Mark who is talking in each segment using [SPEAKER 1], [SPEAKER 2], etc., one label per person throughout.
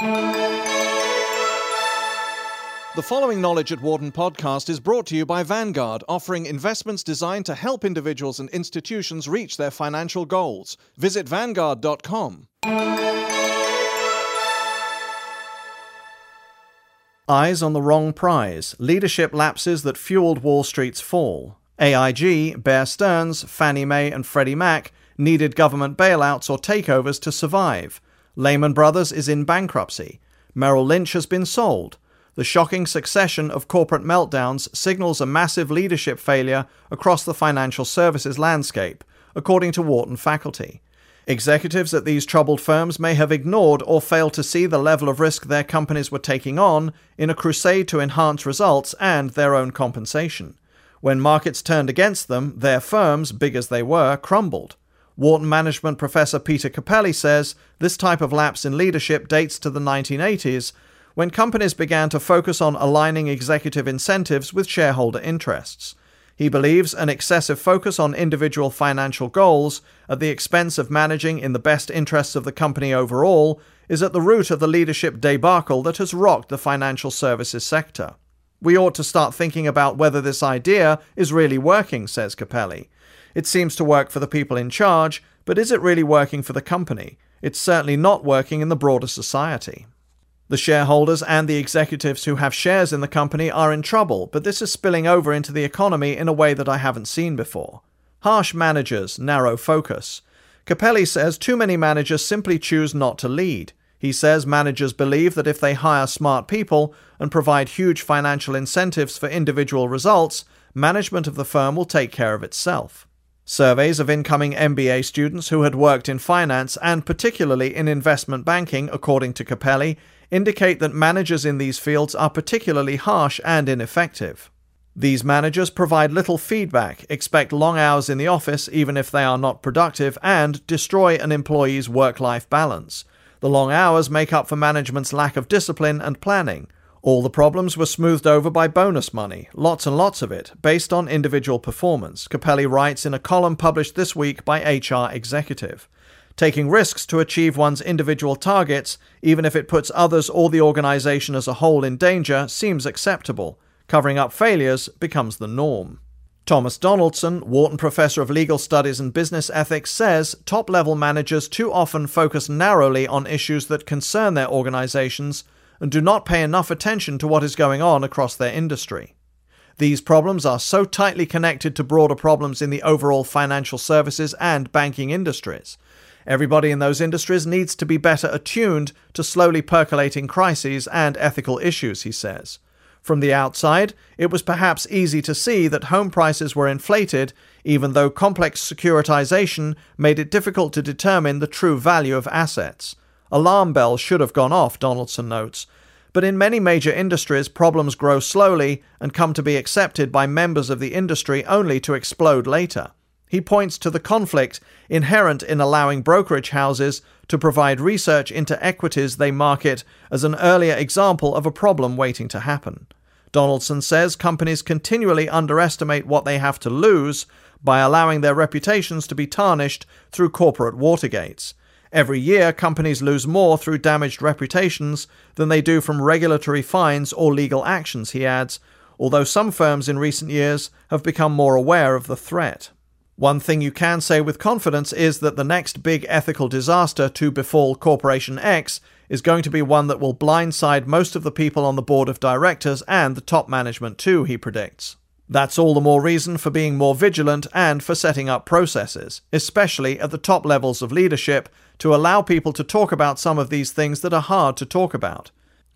[SPEAKER 1] The following Knowledge at Wharton podcast is brought to you by Vanguard, offering investments designed to help individuals and institutions reach their financial goals. Visit Vanguard.com.
[SPEAKER 2] Eyes on the wrong prize, leadership lapses that fueled Wall Street's fall. AIG, Bear Stearns, Fannie Mae, and Freddie Mac needed government bailouts or takeovers to survive. Lehman Brothers is in bankruptcy. Merrill Lynch has been sold. The shocking succession of corporate meltdowns signals a massive leadership failure across the financial services landscape, according to Wharton faculty. Executives at these troubled firms may have ignored or failed to see the level of risk their companies were taking on in a crusade to enhance results and their own compensation. When markets turned against them, their firms, big as they were, crumbled. Wharton management professor Peter Cappelli says this type of lapse in leadership dates to the 1980s when companies began to focus on aligning executive incentives with shareholder interests. He believes an excessive focus on individual financial goals at the expense of managing in the best interests of the company overall is at the root of the leadership debacle that has rocked the financial services sector. We ought to start thinking about whether this idea is really working, says Cappelli. It seems to work for the people in charge, but is it really working for the company? It's certainly not working in the broader society. The shareholders and the executives who have shares in the company are in trouble, but this is spilling over into the economy in a way that I haven't seen before. Harsh managers, narrow focus. Cappelli says too many managers simply choose not to lead. He says managers believe that if they hire smart people and provide huge financial incentives for individual results, management of the firm will take care of itself. Surveys of incoming MBA students who had worked in finance and particularly in investment banking, according to Cappelli, indicate that managers in these fields are particularly harsh and ineffective. These managers provide little feedback, expect long hours in the office even if they are not productive, and destroy an employee's work life balance. The long hours make up for management's lack of discipline and planning. All the problems were smoothed over by bonus money, lots and lots of it, based on individual performance, Cappelli writes in a column published this week by HR Executive. Taking risks to achieve one's individual targets, even if it puts others or the organization as a whole in danger, seems acceptable. Covering up failures becomes the norm. Thomas Donaldson, Wharton Professor of Legal Studies and Business Ethics, says top level managers too often focus narrowly on issues that concern their organizations and do not pay enough attention to what is going on across their industry. These problems are so tightly connected to broader problems in the overall financial services and banking industries Everybody in those industries needs to be better attuned to slowly percolating crises and ethical issues, he says. From the outside, it was perhaps easy to see that home prices were inflated, even though complex securitization made it difficult to determine the true value of assets. Alarm bells should have gone off, Donaldson notes. But in many major industries, problems grow slowly and come to be accepted by members of the industry only to explode later. He points to the conflict inherent in allowing brokerage houses to provide research into equities they market as an earlier example of a problem waiting to happen. Donaldson says companies continually underestimate what they have to lose by allowing their reputations to be tarnished through corporate Watergates. Every year, companies lose more through damaged reputations than they do from regulatory fines or legal actions, he adds, although some firms in recent years have become more aware of the threat. One thing you can say with confidence is that the next big ethical disaster to befall Corporation X is going to be one that will blindside most of the people on the board of directors and the top management too, he predicts. That's all the more reason for being more vigilant and for setting up processes, especially at the top levels of leadership, to allow people to talk about some of these things that are hard to talk about.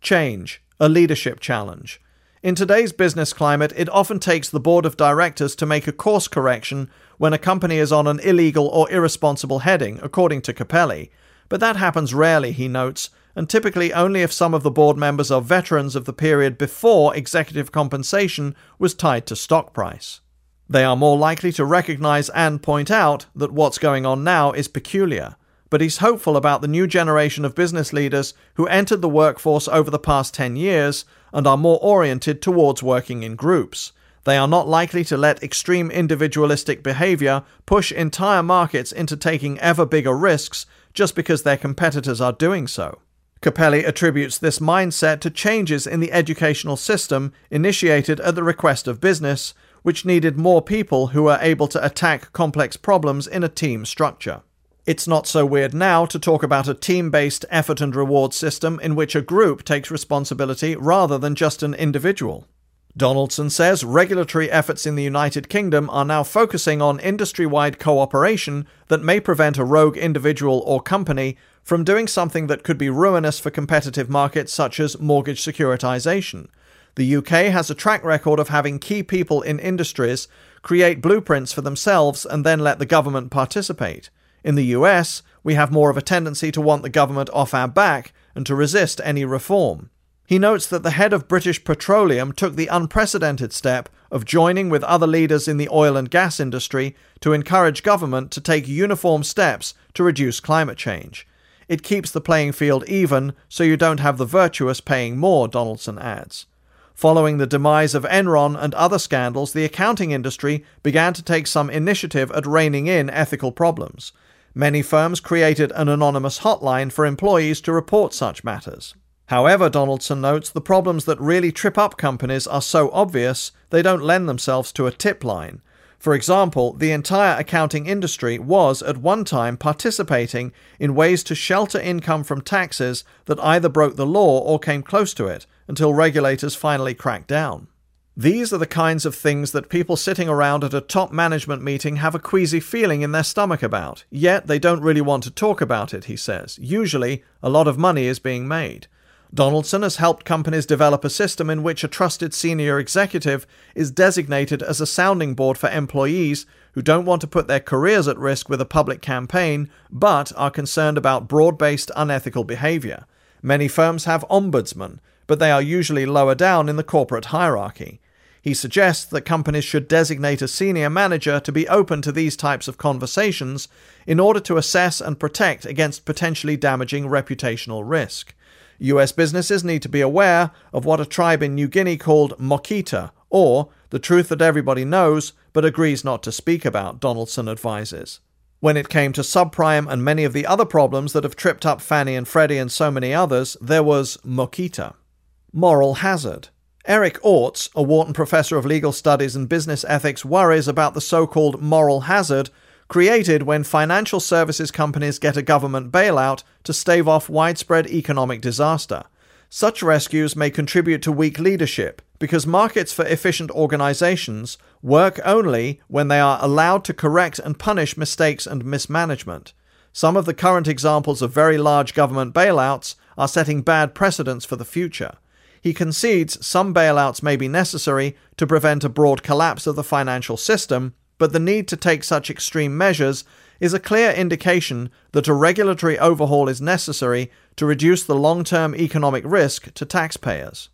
[SPEAKER 2] Change, a leadership challenge. In today's business climate, it often takes the board of directors to make a course correction when a company is on an illegal or irresponsible heading, according to Cappelli. But that happens rarely, he notes, and typically only if some of the board members are veterans of the period before executive compensation was tied to stock price. They are more likely to recognize and point out that what's going on now is peculiar but he's hopeful about the new generation of business leaders who entered the workforce over the past 10 years and are more oriented towards working in groups. They are not likely to let extreme individualistic behavior push entire markets into taking ever bigger risks just because their competitors are doing so. Cappelli attributes this mindset to changes in the educational system initiated at the request of business, which needed more people who were able to attack complex problems in a team structure. It's not so weird now to talk about a team based effort and reward system in which a group takes responsibility rather than just an individual. Donaldson says regulatory efforts in the United Kingdom are now focusing on industry wide cooperation that may prevent a rogue individual or company from doing something that could be ruinous for competitive markets such as mortgage securitization. The UK has a track record of having key people in industries create blueprints for themselves and then let the government participate. In the US, we have more of a tendency to want the government off our back and to resist any reform. He notes that the head of British Petroleum took the unprecedented step of joining with other leaders in the oil and gas industry to encourage government to take uniform steps to reduce climate change. It keeps the playing field even so you don't have the virtuous paying more, Donaldson adds. Following the demise of Enron and other scandals, the accounting industry began to take some initiative at reining in ethical problems. Many firms created an anonymous hotline for employees to report such matters. However, Donaldson notes the problems that really trip up companies are so obvious they don't lend themselves to a tip line. For example, the entire accounting industry was at one time participating in ways to shelter income from taxes that either broke the law or came close to it, until regulators finally cracked down. These are the kinds of things that people sitting around at a top management meeting have a queasy feeling in their stomach about, yet they don't really want to talk about it, he says. Usually, a lot of money is being made. Donaldson has helped companies develop a system in which a trusted senior executive is designated as a sounding board for employees who don't want to put their careers at risk with a public campaign but are concerned about broad based unethical behavior. Many firms have ombudsmen, but they are usually lower down in the corporate hierarchy. He suggests that companies should designate a senior manager to be open to these types of conversations in order to assess and protect against potentially damaging reputational risk. US businesses need to be aware of what a tribe in New Guinea called Mokita, or the truth that everybody knows but agrees not to speak about, Donaldson advises. When it came to subprime and many of the other problems that have tripped up Fannie and Freddie and so many others, there was Mokita. Moral hazard. Eric Orts, a Wharton professor of legal studies and business ethics, worries about the so called moral hazard created when financial services companies get a government bailout to stave off widespread economic disaster. Such rescues may contribute to weak leadership because markets for efficient organizations work only when they are allowed to correct and punish mistakes and mismanagement. Some of the current examples of very large government bailouts are setting bad precedents for the future. He concedes some bailouts may be necessary to prevent a broad collapse of the financial system, but the need to take such extreme measures is a clear indication that a regulatory overhaul is necessary to reduce the long term economic risk to taxpayers.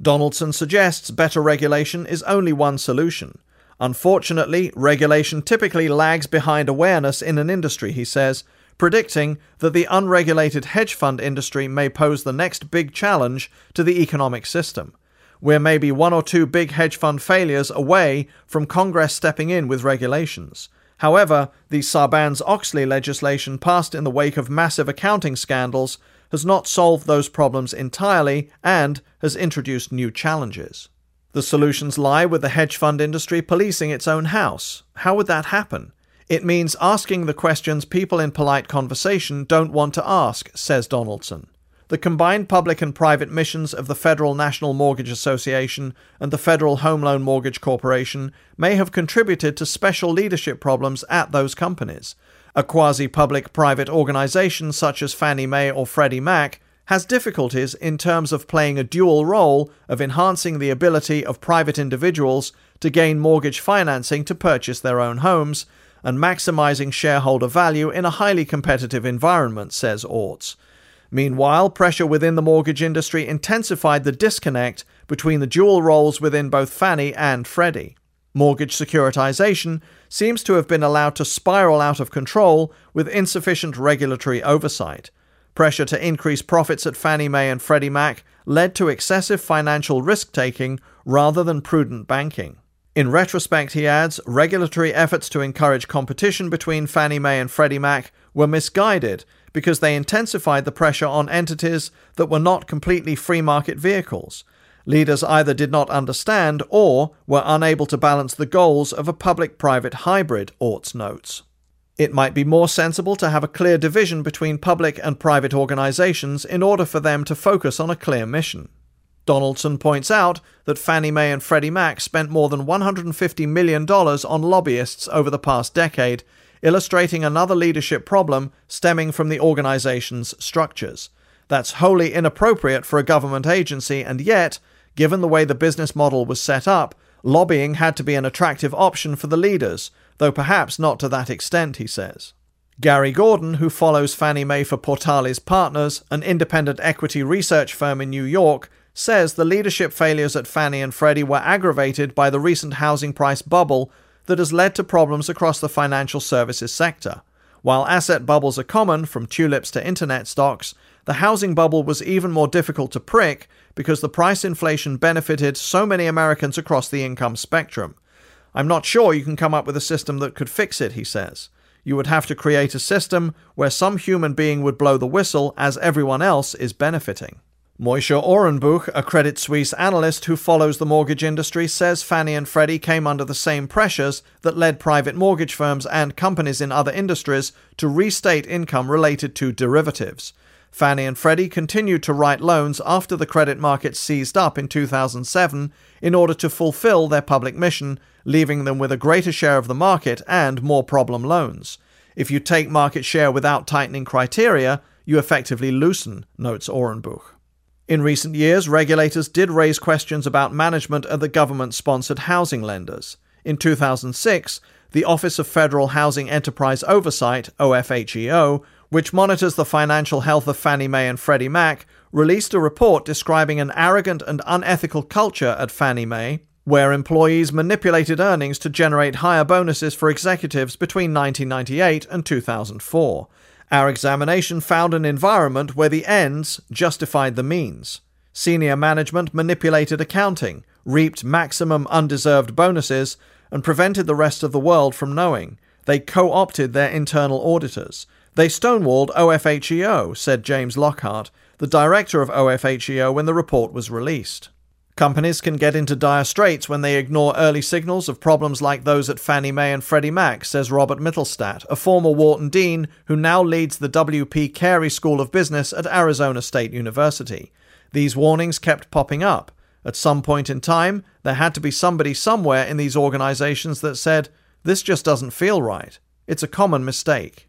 [SPEAKER 2] Donaldson suggests better regulation is only one solution. Unfortunately, regulation typically lags behind awareness in an industry, he says, predicting that the unregulated hedge fund industry may pose the next big challenge to the economic system. We're maybe one or two big hedge fund failures away from Congress stepping in with regulations. However, the Sarbanes Oxley legislation passed in the wake of massive accounting scandals has not solved those problems entirely and has introduced new challenges. The solutions lie with the hedge fund industry policing its own house. How would that happen? It means asking the questions people in polite conversation don't want to ask, says Donaldson the combined public and private missions of the Federal National Mortgage Association and the Federal Home Loan Mortgage Corporation may have contributed to special leadership problems at those companies. A quasi public private organization such as Fannie Mae or Freddie Mac has difficulties in terms of playing a dual role of enhancing the ability of private individuals to gain mortgage financing to purchase their own homes and maximizing shareholder value in a highly competitive environment, says Orts. Meanwhile, pressure within the mortgage industry intensified the disconnect between the dual roles within both Fannie and Freddie. Mortgage securitization seems to have been allowed to spiral out of control with insufficient regulatory oversight. Pressure to increase profits at Fannie Mae and Freddie Mac led to excessive financial risk taking rather than prudent banking. In retrospect, he adds, regulatory efforts to encourage competition between Fannie Mae and Freddie Mac were misguided because they intensified the pressure on entities that were not completely free market vehicles. Leaders either did not understand or were unable to balance the goals of a public private hybrid, Orts notes. It might be more sensible to have a clear division between public and private organizations in order for them to focus on a clear mission. Donaldson points out that Fannie Mae and Freddie Mac spent more than $150 million on lobbyists over the past decade, illustrating another leadership problem stemming from the organization's structures. That's wholly inappropriate for a government agency, and yet, given the way the business model was set up, lobbying had to be an attractive option for the leaders, though perhaps not to that extent, he says. Gary Gordon, who follows Fannie Mae for Portales Partners, an independent equity research firm in New York, says the leadership failures at Fannie and Freddie were aggravated by the recent housing price bubble that has led to problems across the financial services sector. While asset bubbles are common, from tulips to internet stocks, the housing bubble was even more difficult to prick because the price inflation benefited so many Americans across the income spectrum. I'm not sure you can come up with a system that could fix it, he says. You would have to create a system where some human being would blow the whistle as everyone else is benefiting. Moshe Orenbuch, a Credit Suisse analyst who follows the mortgage industry, says Fannie and Freddie came under the same pressures that led private mortgage firms and companies in other industries to restate income related to derivatives. Fannie and Freddie continued to write loans after the credit market seized up in 2007 in order to fulfill their public mission, leaving them with a greater share of the market and more problem loans. If you take market share without tightening criteria, you effectively loosen, notes Orenbuch. In recent years, regulators did raise questions about management of the government sponsored housing lenders. In 2006, the Office of Federal Housing Enterprise Oversight, OFHEO, which monitors the financial health of Fannie Mae and Freddie Mac, released a report describing an arrogant and unethical culture at Fannie Mae, where employees manipulated earnings to generate higher bonuses for executives between 1998 and 2004. Our examination found an environment where the ends justified the means. Senior management manipulated accounting, reaped maximum undeserved bonuses, and prevented the rest of the world from knowing. They co opted their internal auditors. They stonewalled OFHEO, said James Lockhart, the director of OFHEO, when the report was released. Companies can get into dire straits when they ignore early signals of problems like those at Fannie Mae and Freddie Mac, says Robert Mittelstaedt, a former Wharton Dean who now leads the W.P. Carey School of Business at Arizona State University. These warnings kept popping up. At some point in time, there had to be somebody somewhere in these organizations that said, This just doesn't feel right. It's a common mistake.